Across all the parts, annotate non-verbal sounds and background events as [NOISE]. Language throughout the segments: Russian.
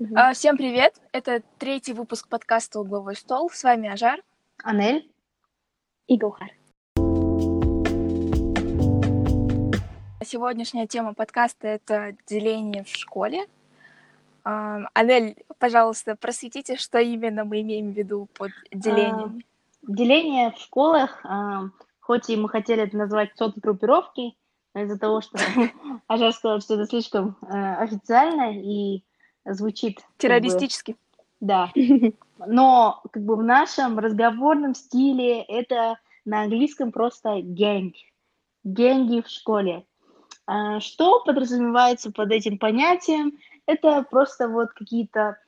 Угу. Всем привет! Это третий выпуск подкаста «Угловой стол». С вами Ажар. Анель. И Гаухар. Сегодняшняя тема подкаста — это деление в школе. А, Анель, пожалуйста, просветите, что именно мы имеем в виду под делением. А, деление в школах, хоть и мы хотели это назвать соцгруппировки, но из-за того, что [LAUGHS] Ажар сказал, что это слишком э, официально и звучит... Террористически. Как бы, да. [LAUGHS] Но как бы в нашем разговорном стиле это на английском просто гэнг. Гэнги в школе. А что подразумевается под этим понятием? Это просто вот какие-то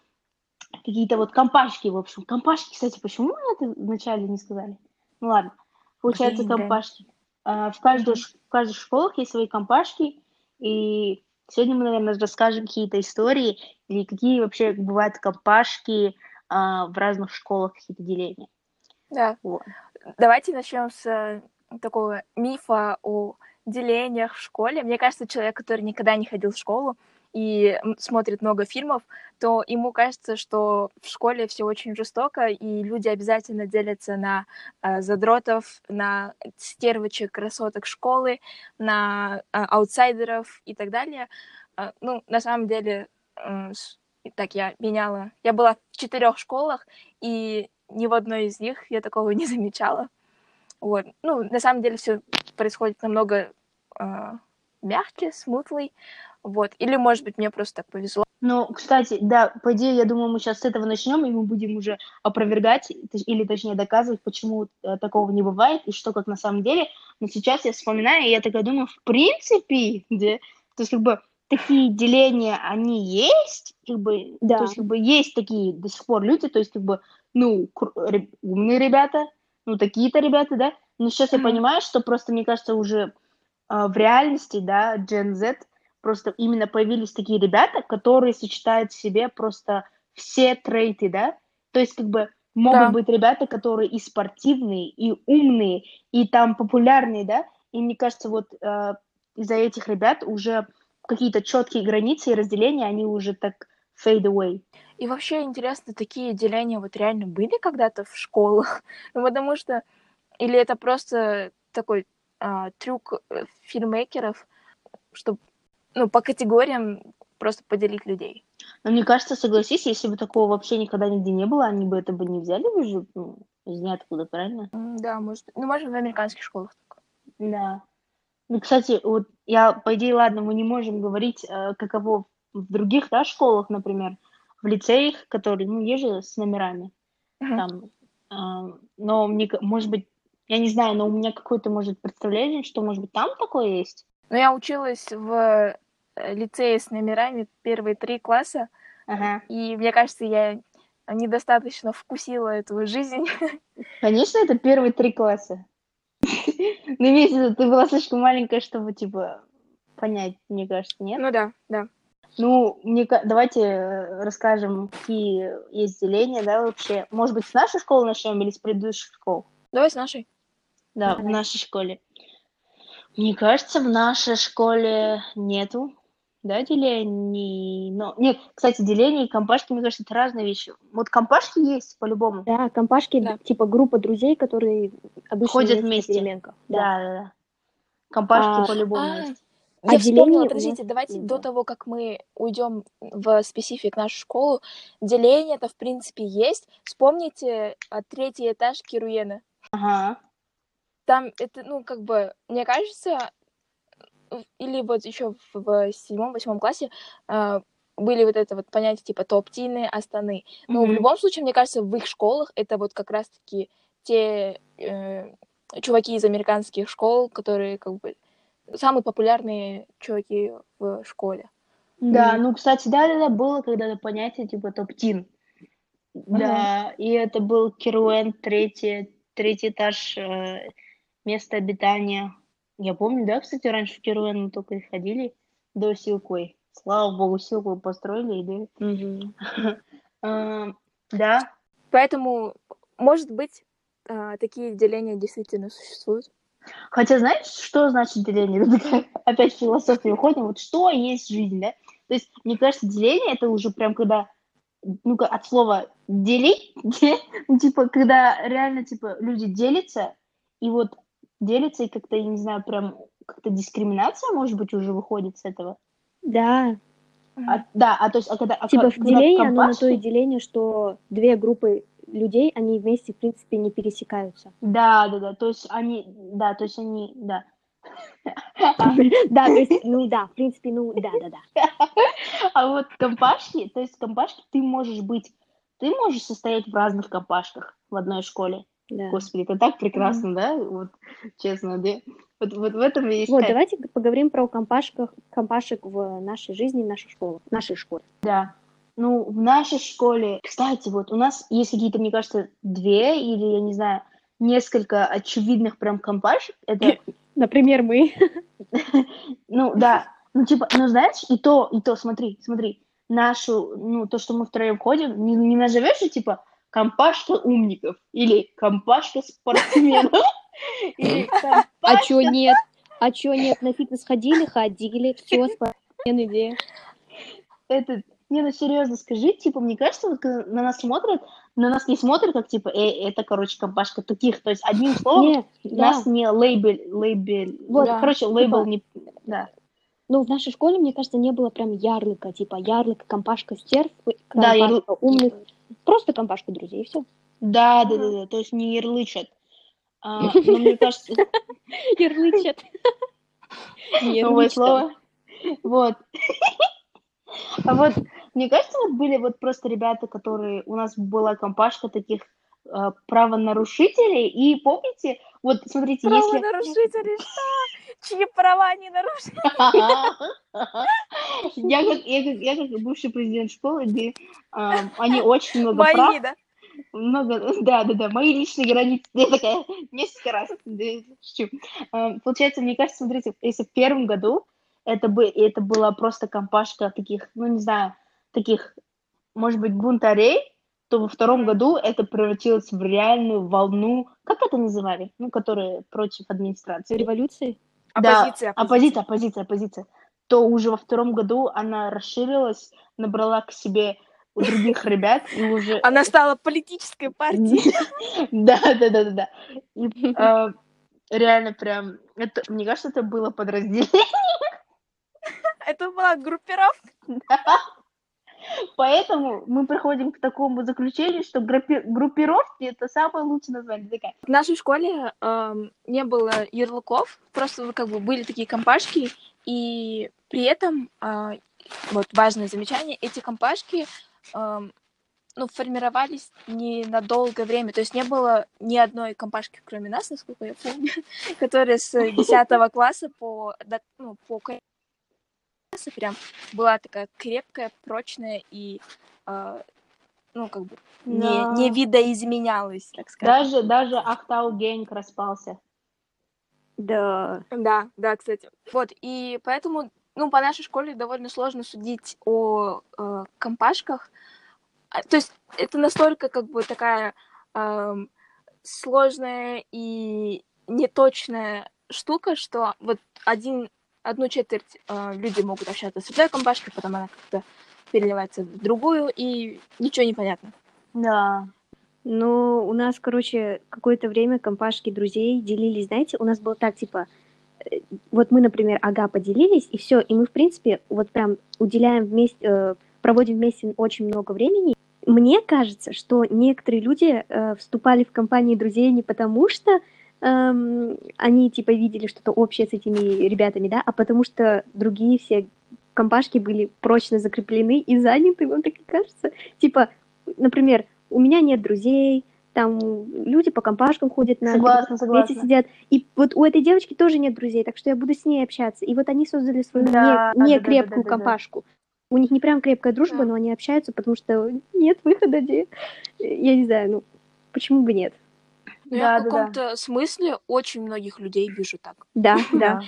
какие-то вот компашки, в общем. Компашки, кстати, почему мы это вначале не сказали? Ну ладно. Получается, Блин, компашки. Да. В, каждой, в каждой школах есть свои компашки, и Сегодня мы, наверное, расскажем какие-то истории или какие вообще бывают компашки а, в разных школах, какие-то деления. Да. Вот. Давайте начнем с э, такого мифа о делениях в школе. Мне кажется, человек, который никогда не ходил в школу, и смотрит много фильмов, то ему кажется, что в школе все очень жестоко, и люди обязательно делятся на э, задротов, на стервочек, красоток школы, на э, аутсайдеров и так далее. Э, ну, на самом деле, э, так я меняла. Я была в четырех школах, и ни в одной из них я такого не замечала. Вот. Ну, на самом деле все происходит намного э, мягче, смутлый. Вот. Или, может быть, мне просто так повезло. Ну, кстати, да, по идее, я думаю, мы сейчас с этого начнем, и мы будем уже опровергать, или точнее доказывать, почему э, такого не бывает, и что как на самом деле. Но сейчас я вспоминаю, и я такая думаю, в принципе, где, то есть как бы такие деления, они есть, как бы, да. то есть как бы есть такие до сих пор люди, то есть как бы, ну, умные ребята, ну, такие-то ребята, да, но сейчас mm-hmm. я понимаю, что просто, мне кажется, уже э, в реальности, да, Gen Z просто именно появились такие ребята, которые сочетают в себе просто все трейты, да, то есть как бы могут да. быть ребята, которые и спортивные, и умные, и там популярные, да, и мне кажется, вот э, из-за этих ребят уже какие-то четкие границы и разделения, они уже так fade away. И вообще интересно, такие деления вот реально были когда-то в школах? [LAUGHS] ну, потому что... Или это просто такой а, трюк э, фильммейкеров, чтобы ну, по категориям просто поделить людей. Но мне кажется, согласись, если бы такого вообще никогда нигде не было, они бы это бы не взяли бы же ну, из ниоткуда, правильно? Да, может. Ну, может, в американских школах так. Да. Ну, кстати, вот я, по идее, ладно, мы не можем говорить, э, каково в других, да, школах, например, в лицеях, которые, ну, есть же с номерами. Uh-huh. Там, э, но мне, может быть, я не знаю, но у меня какое-то, может, представление, что, может быть, там такое есть. Ну, я училась в лицее с номерами первые три класса, ага. и мне кажется, я недостаточно вкусила эту жизнь. [LAUGHS] Конечно, это первые три класса. [LAUGHS] Ну, имеется ты была слишком маленькая, чтобы, типа, понять, мне кажется, нет? Ну да, да. Ну, мне, давайте э, расскажем, какие есть деления, да, вообще. Может быть, с нашей школы начнем или с предыдущих школ? Давай с нашей. Да, Давай. в нашей школе. Мне кажется, в нашей школе нету, да, делений. Но нет, кстати, деление и компашки, мне кажется, это разные вещи. Вот компашки есть по-любому. Да, компашки, да. типа группа друзей, которые обычно ходят вместе. Да. да, да, да. Компашки а, по-любому а, есть. Я вспомнила, подождите, давайте до того, как мы уйдем в специфик нашу школу, деление это в принципе есть. Вспомните а, третий этаж Кируена. Ага там это, ну, как бы, мне кажется, или вот еще в седьмом-восьмом классе э, были вот это вот понятие типа топ-тины, астаны. Но mm-hmm. в любом случае, мне кажется, в их школах это вот как раз-таки те э, чуваки из американских школ, которые как бы самые популярные чуваки в школе. Да, mm-hmm. ну, кстати, да-да-да, было когда-то понятие типа топ-тин. Да, mm-hmm. и это был Керуэн, третий, третий этаж э, место обитания. Я помню, да, кстати, раньше в Керуэн мы только ходили до Силкой. Слава богу, Силку построили, да? [LAUGHS] Да. Поэтому, может быть, а, такие деления действительно существуют. Хотя, знаешь, что значит деление? [LAUGHS] Опять в философию уходим. Вот что есть жизнь, да? То есть, мне кажется, деление это уже прям когда ну, ка- от слова делить, [LAUGHS] ну, типа, когда реально, типа, люди делятся, и вот делятся, и как-то, я не знаю, прям как-то дискриминация, может быть, уже выходит с этого. Да, А- да, а то есть, а когда... а типа в делении оно на то и деление, что две группы людей, они вместе, в принципе, не пересекаются. Да, да, да, то есть они, да, то есть они, да. Да, то есть, ну да, в принципе, ну да, да, да. [LAUGHS] А вот компашки, то есть компашки ты можешь быть, ты можешь состоять в разных компашках в одной школе. Да. Господи, это так прекрасно, да? Вот, честно, да? Вот, вот в этом и есть Вот, давайте поговорим про компашках, компашек в нашей жизни, в нашей школе, в нашей школе. Да. Ну, в нашей школе, кстати, вот у нас есть какие-то, мне кажется, две или, я не знаю, несколько очевидных прям компашек. Это, Например, мы. [LAUGHS] ну, да, ну, типа, ну, знаешь, и то, и то, смотри, смотри, нашу, ну, то, что мы втроем ходим, не, не назовешь же, типа, компашка умников или компашка спортсменов. [LAUGHS] А чё нет? А чё нет? На фитнес ходили, ходили, все, [LAUGHS] спортсмен идея. этот, не, ну серьезно, скажи, типа, мне кажется, вот на нас смотрят, на нас не смотрят, как, типа, э, это, короче, компашка таких, то есть, одним словом, Нет, да. нас не лейбель, лейбель, Вот, да, короче, лейбл типа, не, да, Ну, в нашей школе, мне кажется, не было прям ярлыка, типа ярлык, компашка стерв, Да, компашка ярл- умных. Просто компашка друзей, и все. да, да, да, да, то есть не ярлычат, А, [LAUGHS] но мне кажется, Ярлычат. [LAUGHS] новое слово, вот, [LAUGHS] а вот, мне кажется, вот были вот просто ребята, которые, у нас была компашка таких э, правонарушителей, и помните, вот, смотрите, если... Правонарушители, что? Чьи права не нарушили? Я как, я, как, я как бывший президент школы, где а, они очень много прав, Мои, да? много, да, да, да, мои личные границы, я такая несколько раз, да, шучу. А, Получается, мне кажется, смотрите, если в первом году это, бы, это была просто компашка таких, ну, не знаю, таких, может быть, бунтарей, то во втором году это превратилось в реальную волну, как это называли, ну, которые против администрации. Революции? Да, Оппозиция, оппозиция, оппозиция, оппозиция. То уже во втором году она расширилась, набрала к себе у других [LAUGHS] ребят и уже... Она стала политической партией. [LAUGHS] Да, да, да, да, да. Э, [LAUGHS] реально прям, это, мне кажется, это было подразделение. Это была группировка. Поэтому мы приходим к такому заключению, что группи- группировки это самое лучшее название. Такая, В нашей школе эм, не было ярлыков, просто как бы были такие компашки, и при этом, а, вот важное замечание, эти компашки эм, ну, формировались не на долгое время, то есть не было ни одной компашки, кроме нас, насколько я помню, [LAUGHS] которая с 10 класса по, ну, по прям была такая крепкая, прочная и э, ну, как бы не, Да. не видоизменялась, так сказать. Даже, даже Ахтау Генг распался. Да. Да, да, кстати. Вот, и поэтому, ну, по нашей школе довольно сложно судить о э, компашках. А, То есть это настолько как бы такая эм, сложная и неточная штука, что вот один, одну четверть э, люди могут общаться с одной компашкой, потом она как-то переливается в другую, и ничего не понятно. Да. Ну, у нас, короче, какое-то время компашки друзей делились, знаете, у нас было так, типа, э, вот мы, например, ага, поделились, и все, и мы, в принципе, вот прям уделяем вместе, э, проводим вместе очень много времени. Мне кажется, что некоторые люди э, вступали в компании друзей не потому, что эм, они, типа, видели что-то общее с этими ребятами, да, а потому что другие все компашки были прочно закреплены и заняты, вам так и кажется. Типа, например, у меня нет друзей, там люди по компашкам ходят на Согласна, согласна. сидят. И вот у этой девочки тоже нет друзей, так что я буду с ней общаться. И вот они создали свою Да, не, не да, да, крепкую да, да, да. компашку. У них не прям крепкая дружба, Да. но они общаются, потому что нет выхода, где... Я не знаю, ну, почему бы нет? Но я Да, в да, да. каком-то смысле очень многих людей вижу так. Да, [LAUGHS] да.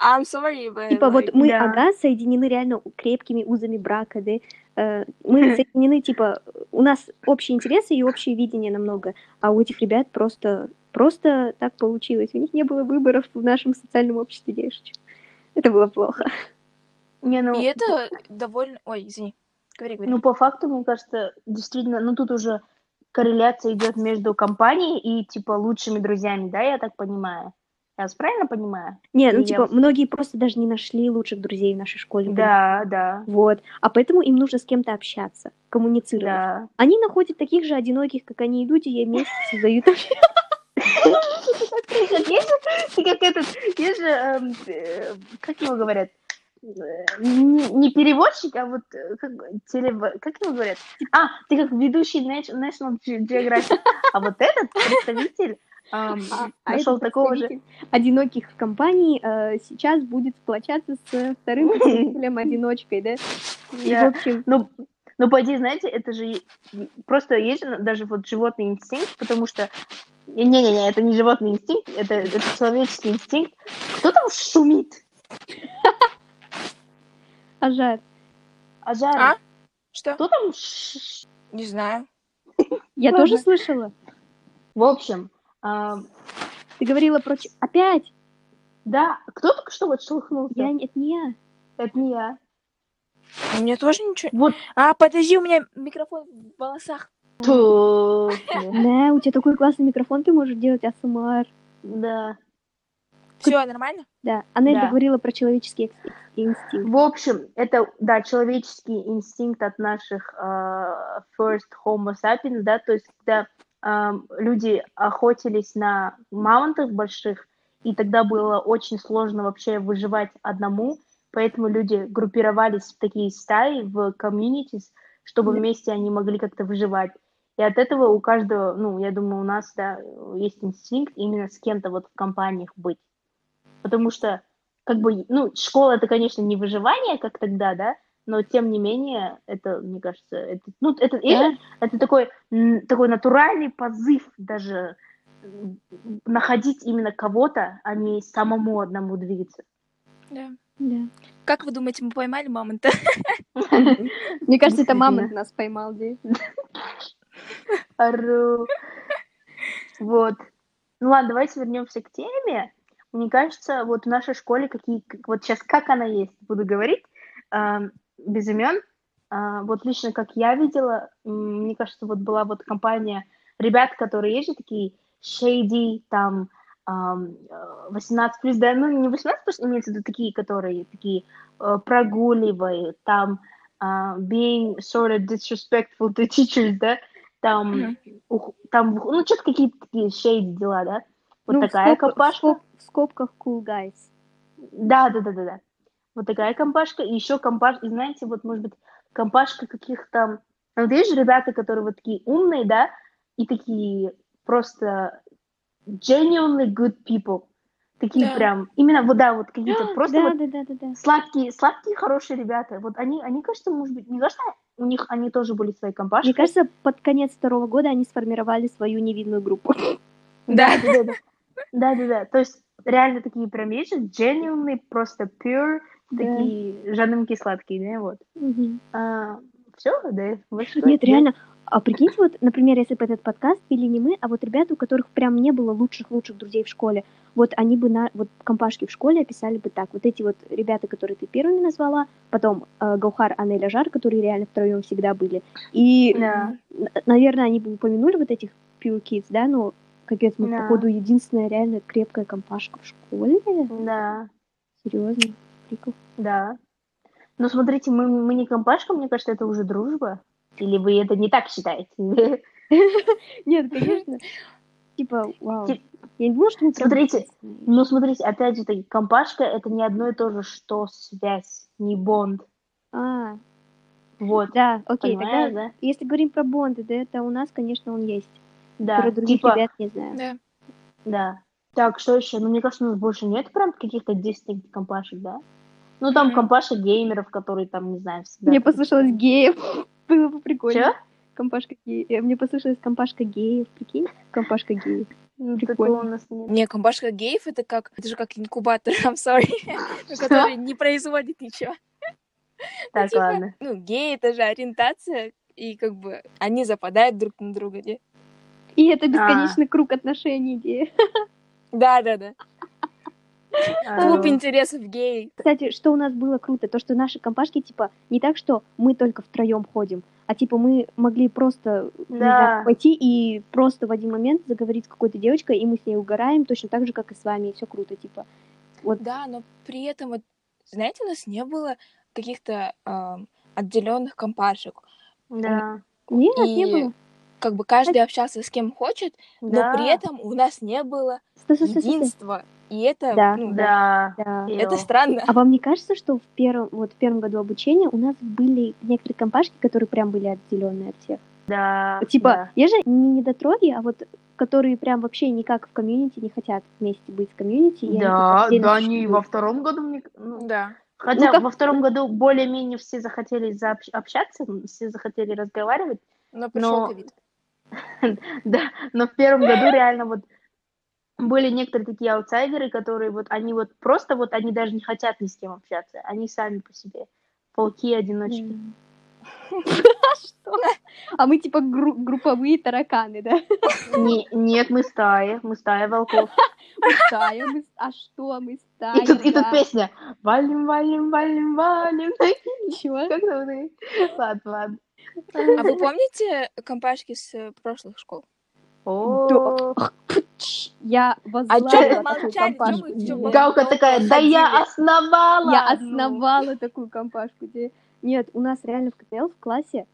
I'm sorry, but Типа вот like, мы, да. ага, соединены реально крепкими узами брака, да, Э, мы [LAUGHS] соединены, типа, у нас общие интересы и общее видение намного, а у этих ребят просто, просто так получилось, у них не было выборов в нашем социальном обществе, девушек. Это было плохо. Не, ну, И это довольно... Ой, извини. Говори, говори. Ну, по факту, мне кажется, действительно, ну, тут уже корреляция идет между компанией и, типа, лучшими друзьями, да, я так понимаю? Я вас правильно понимаю? Не, ну я типа, вас- многие просто даже не нашли лучших друзей в нашей школе. Да, да, Вот. А поэтому им нужно с кем-то общаться, коммуницировать. да. Они находят таких же одиноких, как они, и люди, и вместе создают есть же, как этот, есть же, эм, э, как его говорят, не не переводчик, а вот э, как, бы, теле- как его говорят? А, ты как ведущий Nat- National Ge- Geographic, а вот этот представитель эм, [LAUGHS] А нашел этот такого же. одиноких компаний э, сейчас будет сплочаться с вторым представителем [LAUGHS] одиночкой, да? И, в общем, Ну, ну, по идее, знаете, это же просто есть же даже вот животный инстинкт, потому что не-не-не, это не животный инстинкт, это, это человеческий инстинкт. Кто там шумит? Ажар, А жар? А? Что? Кто там? Не знаю. я Ладно. тоже слышала. В общем, ам, Ты говорила про... Опять? да, кто только что вот шелохнулся? Я... Это не я. Это не я. У меня тоже ничего. Вот. А, подожди, у меня микрофон в волосах. Ту. Да, у тебя такой классный микрофон, ты можешь делать АСМР. Да. Все нормально? Да, Анель Да. говорила про человеческий экс- инстинкт. В общем, это, да, человеческий инстинкт от наших а, first homo sapiens, да, то есть когда ам, люди охотились на мамонтов больших, и тогда было очень сложно вообще выживать одному, поэтому люди группировались в такие стаи, в communities, чтобы вместе они могли как-то выживать. И от этого у каждого, ну, я думаю, у нас, да, есть инстинкт именно с кем-то вот в компаниях быть. Потому что как бы, ну, школа это, конечно, не выживание, как тогда, да, но тем не менее, это, мне кажется, это, ну, это, Да. это такой, м, такой натуральный позыв даже находить именно кого-то, а не самому одному двигаться. Да. Да. Как вы думаете, мы поймали мамонта? [LAUGHS] Мне кажется, это Действительно. нас поймал. Ору. Вот. Ну ладно, давайте вернемся к теме. Мне кажется, вот в нашей школе какие, как- вот сейчас как она есть, буду говорить, ам, без имен. А, вот лично как я видела, мне кажется, вот была вот компания ребят, которые есть же такие shady, там, ам, э, 18 плюс, да, ну не 18 плюс, имеется в виду такие, которые такие э, прогуливают, там, а, being sort of disrespectful to teachers, да, там, Мгм. ух- там, ну, что-то какие-то такие shady дела, да? Вот Ну, в такая скоб- в компашка. скоб- В скобках cool guys. Да, да, да, да, да. Вот такая компашка. И еще компашка, и знаете, вот, может быть, компашка каких-то... Ну, вот есть же ребята, которые вот такие умные, да, и такие просто genuinely good people. Такие Да. прям, именно, вот, да, вот какие-то просто Да, вот да, да, да, да. сладкие, сладкие, хорошие ребята. Вот они, они, кажется, может быть, не кажется, у них они тоже были свои компашки. Мне кажется, под конец второго года они сформировали свою невидную группу. Да, да, да, да. Да, да, да. То есть реально такие прям же genuinely, просто pure, Да. такие жанымки сладкие, да, вот. Мгм. все, да, больше Нет, да. реально. А прикиньте, вот, например, если бы этот подкаст вели не мы, а вот ребята, у которых прям не было лучших-лучших друзей в школе, вот они бы на вот компашки в школе описали бы так. Вот эти вот ребята, которые ты первыми назвала, потом э, Гаухар, Анеля, Жар, которые реально втроем всегда были. И, Да. наверное, они бы упомянули вот этих Pure Kids, да, но капец, мы, Да. походу, единственная реально крепкая компашка в школе. Да, Серьезно, прикол. да. Ну, смотрите, мы, мы не компашка, мне кажется, это уже дружба. Или вы это не так считаете? [LAUGHS] Нет, конечно. Типа, вау. Я не думала, что мы Смотрите. Ну, смотрите, опять же, компашка это не одно и то же, что связь, не бонд. А, Вот. да, окей, тогда, да? если говорим про бонды, да, это у нас, конечно, он есть. Да, Про других типа, ребят не знаю. Да. да. Так, что еще? Ну, мне кажется, у нас больше нет прям каких-то distinct компашек, да? Ну, там Мгм. компашек геймеров, которые там, не знаю, всегда... Мне послышалось геев. [LAUGHS] Было бы прикольно. Чё? Компашка геев. Э, Мне послышалось компашка геев, прикинь? Компашка геев. Ну, Прикольно. у нас нет. Не, компашка геев это как, это же как инкубатор, [LAUGHS] I'm sorry, [LAUGHS] который не производит ничего. Так, типа, ладно. Ну, геи это же ориентация, и как бы они западают друг на друга, не? И это бесконечный круг отношений, где... Да, да, да. Клуб интересов гей. Кстати, что у нас было круто, то, что наши компашки, типа, не так, что мы только втроем ходим, а типа мы могли просто не Да. знаю, пойти и просто в один момент заговорить с какой-то девочкой, и мы с ней угораем, точно так же, как и с вами, и все круто, типа. Вот Да, но при этом, вот, знаете, у нас не было каких-то отделенных компашек. Да. нет, не И было. Как бы каждый общался с кем хочет, но Да. при этом у нас не было единства. И это, Да, ну, Да. Да. это странно. А вам не кажется, что в первом, вот в первом году обучения у нас были некоторые компашки, которые прям были отделенные от всех? Да. Типа, да. я же не недотроги, а вот которые прям вообще никак в комьюнити не хотят вместе быть с комьюнити. и они Да, да, они во втором году, мне... ну, Да. хотя Ну, как- во втором году более-менее все захотели заобщ- общаться, все захотели разговаривать, Но пришел Но- ковид. [LAUGHS] да, но в первом году реально вот были некоторые такие аутсайдеры, которые вот, они вот просто вот, они даже не хотят ни с кем общаться, они сами по себе, пауки-одиночки. М. [LAUGHS] Что? А мы типа гру- групповые тараканы, да? Не- нет, мы стая, мы стая волков. [LAUGHS] Мы стая, мы... А что, мы стая, И тут, и тут песня «Валим, валим, валим, валим». Чего? Как там это? Ладно, ладно. А вы помните компашки с прошлых школ? О, Я А возглавила вы такую компашку. Галка такая, да я основала! Я Ну, основала такую компашку. Нет, у нас реально в КТЛ в классе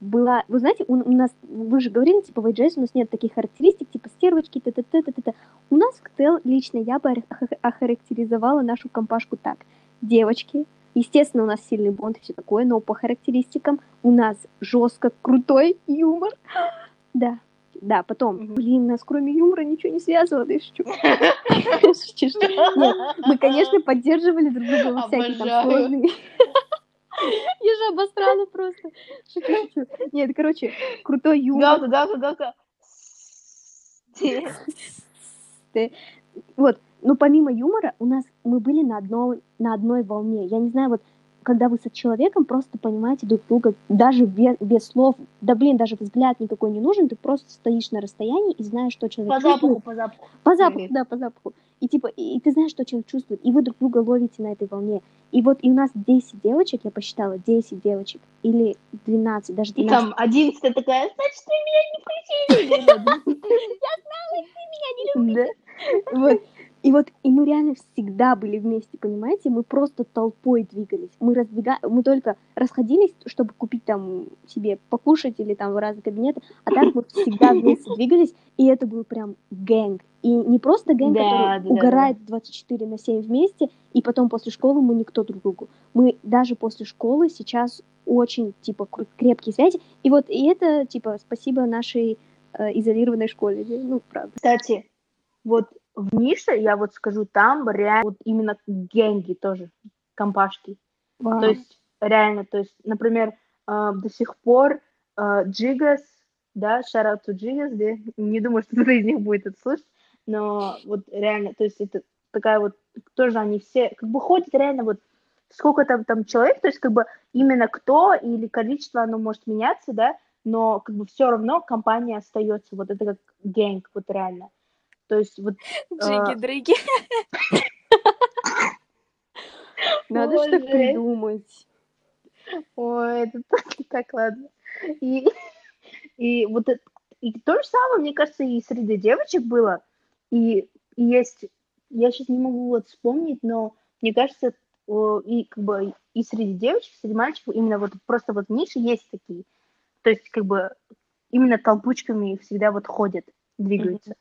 была... Вы знаете, у, нас... Вы же говорили, типа, в AJS у нас нет таких характеристик, типа стервочки, т т т т т У нас в КТЛ лично я бы ох- охарактеризовала нашу компашку так. Девочки, естественно, у нас сильный бонд и все такое, но по характеристикам у нас жестко крутой юмор. [GASPS] Да, да, потом, Мгм. блин, нас кроме юмора ничего не связывало, да шучу. [LAUGHS] Нет, мы, конечно, поддерживали друг друга во всякие там сложные... [LAUGHS] Я же обосрала просто. Шучу, шучу. Нет, короче, крутой юмор. Галка, галка, галка. Вот, но помимо юмора, у нас мы были на одной, на одной волне. Я не знаю, вот когда вы с человеком просто понимаете друг друга, даже без, без слов, да блин, даже взгляд никакой не нужен, ты просто стоишь на расстоянии и знаешь, что человек По чувствует. запаху, по запаху. По запаху, да, по запаху. И типа, и, и ты знаешь, что человек чувствует, и вы друг друга ловите на этой волне. И вот и у нас 10 девочек, я посчитала, 10 девочек, или 12, даже И 12. там одиннадцатая такая, значит, вы меня не включили. [LAUGHS] Да. Вот. И вот, и мы реально всегда были вместе, понимаете? Мы просто толпой двигались. Мы разбега... мы только расходились, чтобы купить там себе покушать или там в разные кабинеты, а так мы всегда [LAUGHS] вместе двигались, и это был прям гэнг. И не просто гэнг, Да, который да, да, угорает 24 на 7 вместе, и потом после школы мы никто друг другу. Мы даже после школы сейчас очень, типа, крепкие связи. И вот и это, типа, спасибо нашей э, изолированной школе. Ну, правда. Кстати, вот в Нише, я вот скажу, там реально вот именно генги тоже, компашки. Вау. То есть реально, то есть, например, э, до сих пор э, Джигас, да, shout out Джигас, да, не думаю, что кто-то из них будет это слушать, но вот реально, то есть это такая вот, тоже они все, как бы ходят реально вот, сколько там, там человек, то есть как бы именно кто или количество, оно может меняться, да, но как бы все равно компания остается, вот это как гэнг, вот реально. То есть вот Джиги-дрыги. [LAUGHS] Надо что-то придумать. Ой, это [LAUGHS] так, так ладно. И, [LAUGHS] и вот это, и то же самое, мне кажется, и среди девочек было. И, и есть, я сейчас не могу вот вспомнить, но мне кажется, и как бы и среди девочек, и среди мальчиков именно вот просто вот ниши есть такие. То есть как бы именно толпучками всегда вот ходят, двигаются.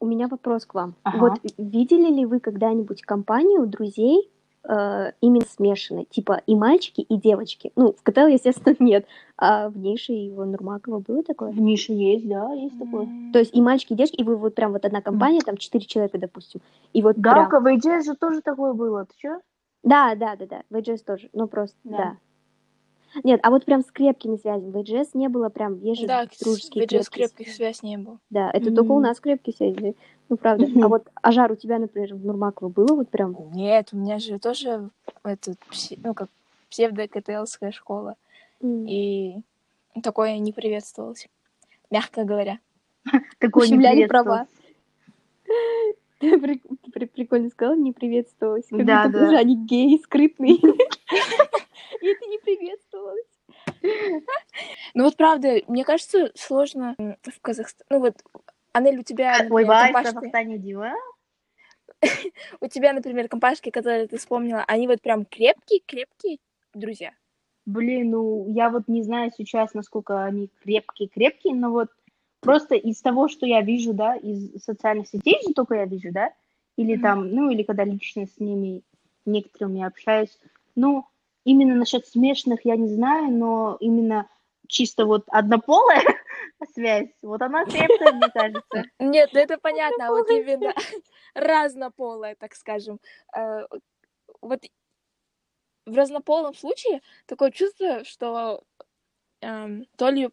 У меня вопрос к вам. Ага. Вот видели ли вы когда-нибудь компанию друзей э, именно смешанной, типа и мальчики, и девочки? Ну, в КТЛ, естественно, [LAUGHS] нет. А в Нише и в Нурмакова было такое? В нише есть, да, есть такое. То есть и мальчики, и девочки, и вы вот прям вот одна компания, там четыре человека, допустим. И вот прям... Галка, в AJS же тоже такое было, ты чё? Да, да, да, да. В AJS тоже. Ну, просто, Да. да. Нет, а вот прям с крепкими связями. В AJS не было прям вежливых, Да, дружеских, без крепких крепких связей не было. Да, это только у нас крепкие связи. Ну, правда. А Мгм. вот, Ажар, у тебя, например, в Нурмаково было вот прям... Нет, у меня же тоже этот, пси- ну, как псевдо-КТЛская школа. м, И такое не приветствовалось, мягко говоря. [LAUGHS] Такое не приветствовалось. права. [LAUGHS] Ты при- при- прикольно сказала, не приветствовалась. Как Да, будто да. бы они геи, скрытные. [LAUGHS] И это не приветствовалось. Ну вот правда, мне кажется, сложно в Казахстане. Ну вот, Анель, у тебя, Ой, например, бай, компашки, Казахстане дела. [LAUGHS] у тебя, например, компашки, которые ты вспомнила, они вот прям крепкие-крепкие друзья. Блин, ну, я вот не знаю сейчас, насколько они крепкие-крепкие, но вот просто из того, что я вижу, да, из социальных сетей же только я вижу, да, или Мгм. там, ну, или когда лично с ними, некоторыми общаюсь, ну, именно насчет смешанных я не знаю, но именно чисто вот однополая [LAUGHS] связь, вот она крепкая, мне кажется. Нет, ну это понятно, а вот именно [LAUGHS] разнополая, так скажем. Э, Вот в разнополом случае такое чувство, что эм, то ли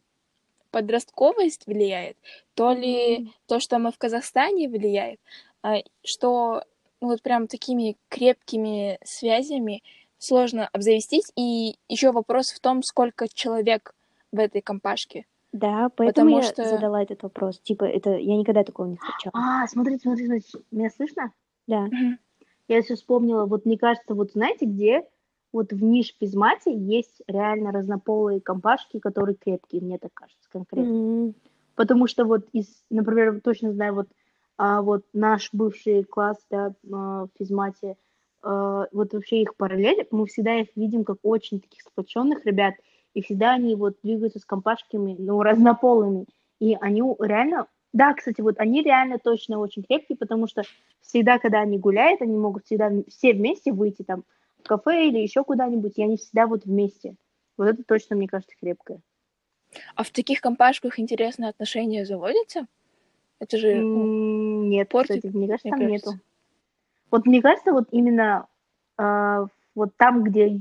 подростковость влияет, то ли то, что мы в Казахстане влияет, а, что ну, вот прям такими крепкими связями сложно обзавестись. И еще вопрос в том, сколько человек в этой компашке. Да, поэтому Потому я что- задала этот вопрос. Типа, это я никогда такого не встречала. А, смотрите, смотрите, смотрите, меня слышно? Да. Я все вспомнила, вот мне кажется, вот знаете, где вот в ниш физмате есть реально разнополые компашки, которые крепкие, мне так кажется, конкретно. М, Потому что вот из, например, точно знаю, вот, а, вот наш бывший класс, да, а, в физмате, а, вот вообще их параллель, мы всегда их видим как очень таких сплоченных ребят, и всегда они вот двигаются с компашками, ну, разнополыми, и они реально, да, кстати, вот они реально точно очень крепкие, потому что всегда, когда они гуляют, они могут всегда все вместе выйти там в кафе или еще куда-нибудь, и они всегда вот вместе. Вот это точно, мне кажется, крепкое. А в таких компашках интересные отношения заводятся? Это же... ну, Нет, портит, кстати, мне кажется, мне там кажется. нету. Вот мне кажется, вот именно а, вот там, где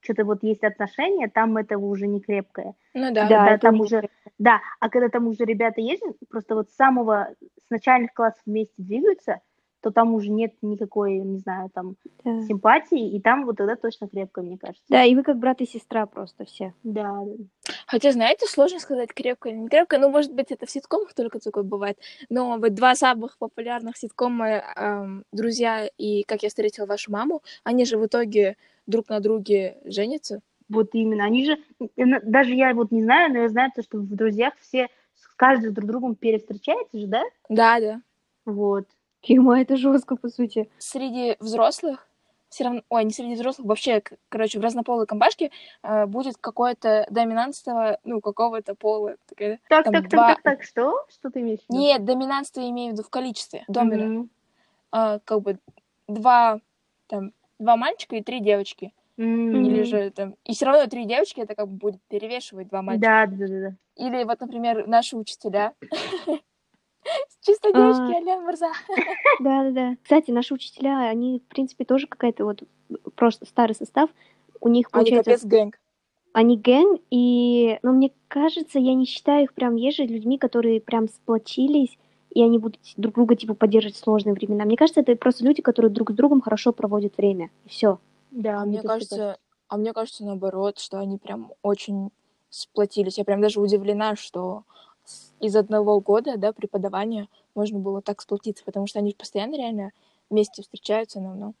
что-то вот есть отношения, там это уже не крепкое. Ну да. Да, это там не уже- крепко. Да, а когда там уже ребята есть, просто вот с самого, с начальных классов вместе двигаются, то там уже нет никакой, не знаю, там Да. симпатии, и там вот тогда точно крепко, мне кажется. Да, и вы как брат и сестра просто все. Да, Хотя, знаете, сложно сказать, крепко или не крепко. Ну, может быть, это в ситкомах только такое бывает. Но вот два самых популярных ситкома эм, «Друзья» и «Как я встретил вашу маму», они же в итоге друг на друге женятся. вот именно. Они же, э, даже я вот не знаю, но я знаю, то, что в друзьях все с каждым друг другом перевстречаются же, да? Да, да. Вот. Фима, это жестко, по сути. Среди взрослых все равно, ой, не среди взрослых, вообще, короче, в разнополой компашке э, будет какое-то доминантство, ну, какого-то пола. Такая- Так, Там так, два- так, так, так, что? Что ты имеешь в виду? Нет, доминантство имею в виду в количестве. Домина. Мгм. А, как бы два, там, два мальчика и три девочки. М. Или же там... И все равно три девочки это как бы будет перевешивать два мальчика. Да, да, да, да. Или вот, например, наши учителя. [LAUGHS] Чисто А. девочки, Алян Мурза. [LAUGHS] Да, да, да. Кстати, наши учителя, они, в принципе, тоже какая-то вот просто старый состав. У них Они получается, капец гэнг. они гэнг, и, ну, мне кажется, я не считаю их прям ежи людьми, которые прям сплотились, и они будут друг друга, типа, поддерживать в сложные времена. Мне кажется, это просто люди, которые друг с другом хорошо проводят время, и все. Да, А мне кажется, а мне кажется наоборот, что они прям очень сплотились. Я прям даже удивлена, что из одного года, да, преподавания можно было так сплотиться, потому что они постоянно реально вместе встречаются, ну, ну.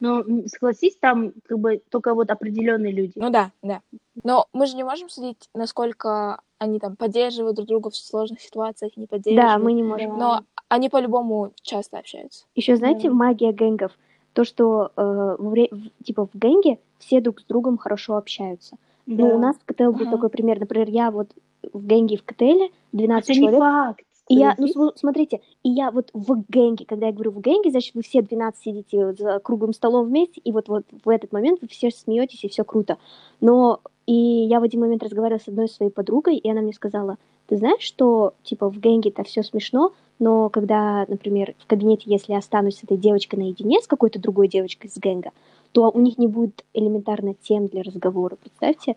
Но согласись, там как бы только вот определенные люди. Ну да, да. Но мы же не можем судить, насколько они там поддерживают друг друга в сложных ситуациях, не поддерживают. Да, мы не можем. Но они по-любому часто общаются. Еще знаете, Да. магия гэнгов, то, что э, в- типа в гэнге все друг с другом хорошо общаются. Ну, Да. у нас в КТЛ был Ага. такой пример. Например, я вот в гэнге в КТЛ 12 Это не человек. факт. И я, ну, смотрите, и я вот в гэнге, когда я говорю в гэнге, значит, вы все 12 сидите за круглым столом вместе, и вот, вот в этот момент вы все смеетесь, и все круто. Но и я в один момент разговаривала с одной своей подругой, и она мне сказала, ты знаешь, что, типа, в гэнге это все смешно, но когда, например, в кабинете, если я останусь с этой девочкой наедине, с какой-то другой девочкой из гэнга, то у них не будет элементарно тем для разговора, представьте?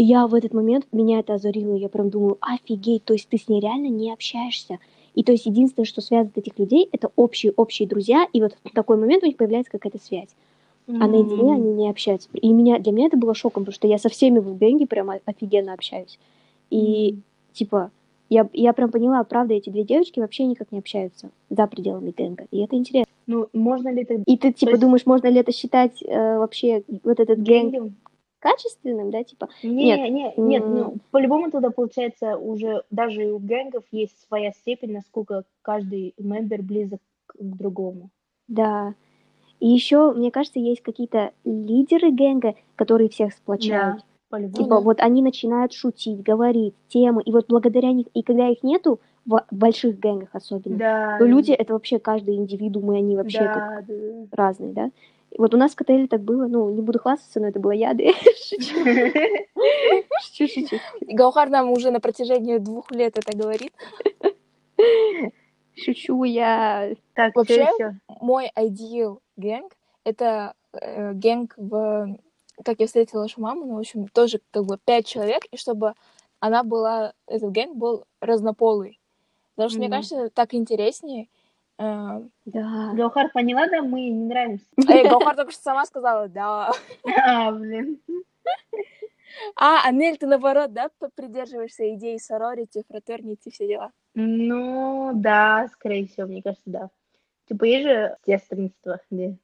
И я в этот момент, меня это озарило, я прям думаю, офигеть, то есть ты с ней реально не общаешься. И то есть единственное, что связывает этих людей, это общие-общие друзья, и вот в такой момент у них появляется какая-то связь. А наедине они не общаются. И меня, для меня это было шоком, потому что я со всеми в гэнге прям офигенно общаюсь. И, М. типа, Я, я прям поняла, правда, эти две девочки вообще никак не общаются за пределами гэнга. И это интересно. Ну, можно ли это И ты, типа, есть- думаешь, можно ли это считать э, вообще вот этот гэнг? Качественным, да, типа? Не, Нет. нет, нет, ну, по-любому тогда получается уже даже и у гэнгов есть своя степень, насколько каждый мембер близок к другому. Да. И еще, мне кажется, есть какие-то лидеры гэнга, которые всех сплочают. по-любому. Типа, да. вот они начинают шутить, говорить, темы, и вот благодаря них, и когда их нету, в больших гэнгах особенно, Да. то люди, это вообще каждый индивидуум, и они вообще как да, да, да. разные, да? Вот у нас в КТЛ так было, ну, не буду хвастаться, но это было яды. [LAUGHS] Шучу, шучу, шучу. Гаухар нам уже на протяжении двух лет это говорит. Шучу я. Так, Вообще. Мой ideal гэнг — это э, гэнг в «Как я встретила вашу маму», ну, в общем, тоже как бы пять человек, и чтобы она была, этот гэнг был разнополый. Потому что, мне кажется, так интереснее. Э, Да. Гаухар поняла, да, мы не нравимся. [LAUGHS] Эй, Гаухар только что сама сказала, да. А, блин. А, Анель, ты наоборот, да, придерживаешься идеи сорорити, фратернити, все дела? Ну, да, скорее всего, мне кажется, да. Типа, есть же сестринство, где...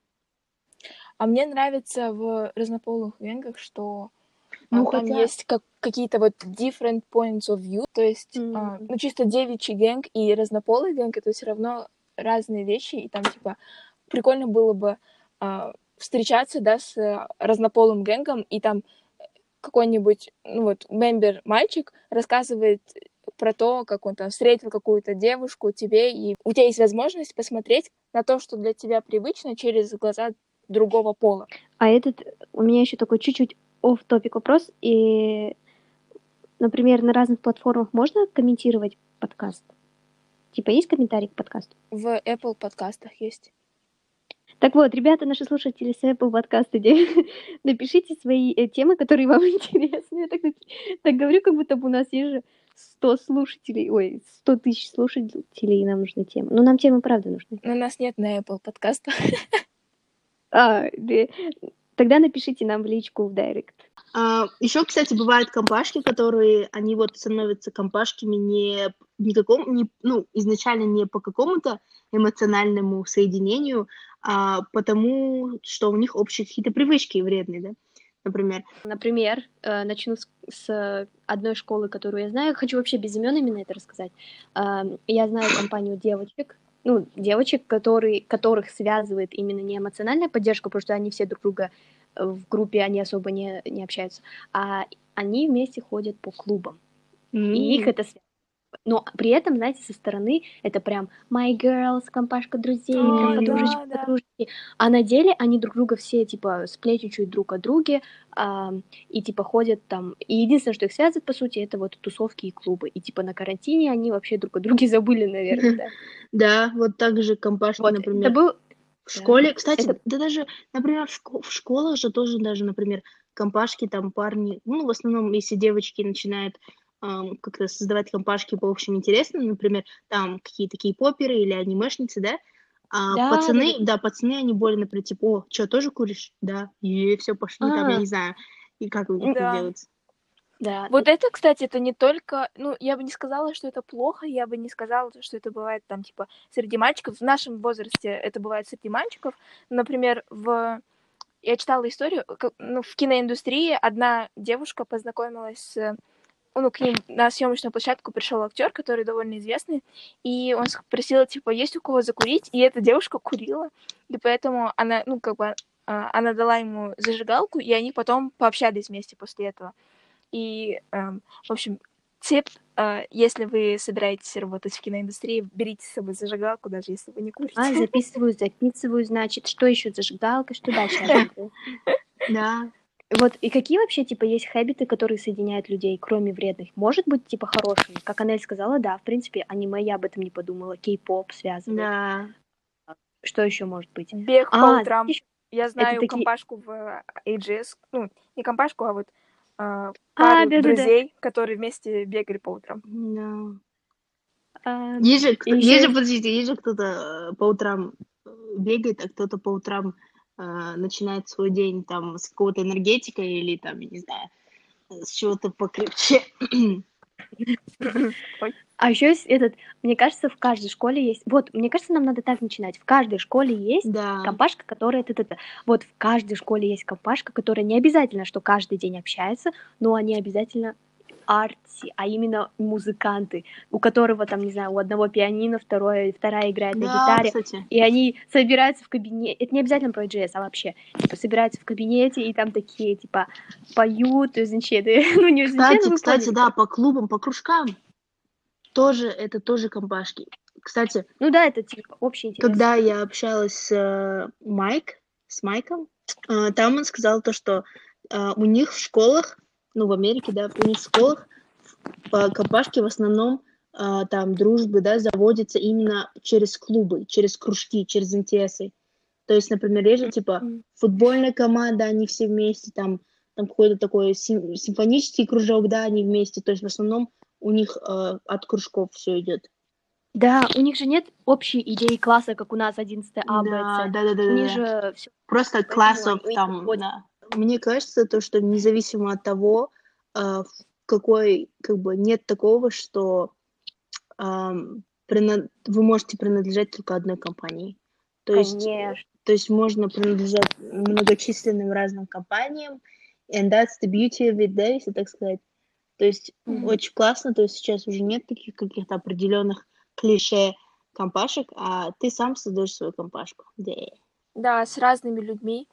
А мне нравится в разнополых генгах, что Ну, а, там хотя- есть как, какие-то вот different points of view, то есть, Мгм. а, ну, чисто девичий гэнг и разнополый гэнг, это все равно разные вещи, и там, типа, прикольно было бы а, встречаться, да, с э, разнополым гэнгом, и там какой-нибудь, ну, вот, мембер мальчик рассказывает про то, как он там встретил какую-то девушку тебе, и у тебя есть возможность посмотреть на то, что для тебя привычно, через глаза другого пола. А этот, у меня еще такой чуть-чуть оф топик вопрос. И, например, на разных платформах можно комментировать подкаст? Типа, есть комментарий к подкасту? В Apple подкастах есть. Так вот, ребята, наши слушатели с Apple подкаста, [LAUGHS] напишите свои э, темы, которые вам [LAUGHS] интересны. Я так, так говорю, как будто бы у нас есть же 100 слушателей, ой, 100 тысяч слушателей, и нам нужны темы. Ну, нам темы правда нужны. Но нас нет на Apple подкастах. [LAUGHS] А. Тогда напишите нам в личку в директ. еще, кстати, бывают компашки, которые, они вот становятся компашками не, не, каком, не ну, изначально не по какому-то эмоциональному соединению, а потому, что у них общие какие-то привычки вредные, да, например. Например, э, начну с, с одной школы, которую я знаю. Хочу вообще без имен именно это рассказать. А, Я знаю компанию девочек, ну, девочек, которые, которых связывает именно не эмоциональная поддержка, потому что они все друг друга э, в группе, они особо не, не общаются, а они вместе ходят по клубам. И их это связывает. Но при этом, знаете, со стороны это прям my girls, компашка друзей, Ой, подружечки, да, да. подружечки. А на деле они друг друга все, типа, сплетничают друг о друге, а, и, типа, ходят там. И единственное, что их связывает, по сути, это вот тусовки и клубы. И, типа, на карантине они вообще друг о друге [LAUGHS] забыли, наверное, да. [LAUGHS] Да, вот так же компашки, Вот, например. это был... В школе, кстати, Это- да даже, например, в, шко- в школах же тоже даже, например, компашки, там парни, ну, в основном, если девочки начинают ам, как-то создавать компашки по общим интересам, например, там какие-то кей-поперы или анимешницы, да, а Да, пацаны, да, да, пацаны, они более, например, типа, о, что, тоже куришь? Да, и все, пошли, там, я А. не знаю, и как это Да. делается. Да, Вот это, кстати, это не только... Ну, я бы не сказала, что это плохо, я бы не сказала, что это бывает там, типа, среди мальчиков. В нашем возрасте это бывает среди мальчиков. Например, в... Я читала историю, как- ну, в киноиндустрии одна девушка познакомилась с... Ну, к ним на съемочную площадку пришел актер, который довольно известный, и он спросил, типа, есть у кого закурить? И эта девушка курила, и поэтому она, ну, как бы, а, она дала ему зажигалку, и они потом пообщались вместе после этого. И, эм, в общем, тип, э, если вы собираетесь работать в киноиндустрии, берите с собой зажигалку, даже если вы не курите. А, записываю, записываю, значит, что еще зажигалка, что дальше? [LAUGHS] Да. Вот, и какие вообще, типа, есть хэбиты, которые соединяют людей, кроме вредных? Может быть, типа, хорошими? Как Анель сказала, да, в принципе, аниме, я об этом не подумала, кей-поп связывает. Да. Что еще может быть? Бег по А, утрам. ещё- Я знаю такие- компашку в AGS, ну, не компашку, а вот э, А, пару да-да-да. друзей, которые вместе бегали по утрам. Да. а, Есть же, кто- И есть же, подождите, есть же кто-то э, по утрам э, бегает, а кто-то по утрам э, начинает свой день там с какого-то энергетика или там, я не знаю, с чего-то покрепче. А еще есть этот, мне кажется, в каждой школе есть. Вот, мне кажется, нам надо так начинать. В каждой школе есть Да. компашка, которая это, это. Вот в каждой школе есть компашка, которая не обязательно, что каждый день общается, но они обязательно арти, а именно музыканты, у которого там, не знаю, у одного пианино, второе, вторая играет на Да, гитаре, кстати. и они собираются в кабинете, это не обязательно про JS, а вообще, типа, собираются в кабинете, и там такие, типа, поют, извините, [LAUGHS] ну, не Кстати, кстати, да, по клубам, по кружкам. Тоже, это тоже компашки. Кстати, Ну да, это, типа, общий интерес. когда я общалась с э, Майк, с Майком, э, там он сказал то, что э, у них в школах, ну, в Америке, да, в школах по компашке в основном э, там дружбы, да, заводятся именно через клубы, через кружки, через интересы. То есть, например, есть же, типа, футбольная команда, они все вместе, там, там какой-то такой сим- симфонический кружок, да, они вместе. То есть, в основном у них э, от кружков все идет. Да, у них же нет общей идеи класса, как у нас 11 А, Б, Да, да, да, да. У них да. же все Просто классов там, да. Мне кажется, то, что независимо от того, а, какой, как бы, нет такого, что вы можете принадлежать только одной компании. То есть, Конечно. то есть можно принадлежать многочисленным разным компаниям, and that's the beauty of it, да, если так сказать. То есть Мгм. очень классно, то есть сейчас уже нет таких каких-то определенных клише компашек, а ты сам создаешь свою компашку. Да. Да, с разными людьми.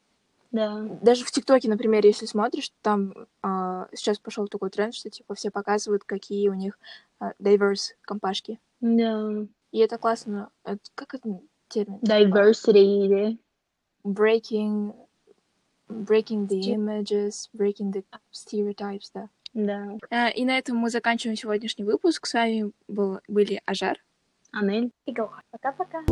Да. Даже в ТикТоке, например, если смотришь, там а, сейчас пошел такой тренд, что типа все показывают, какие у них а, diverse компашки. Да. И это классно. Это, как это термин? Diversity, да. breaking, breaking the images, breaking the stereotypes, да. Да. А, И на этом мы заканчиваем сегодняшний выпуск. С вами был, были Ажар. Анель. И Галхар. Пока-пока.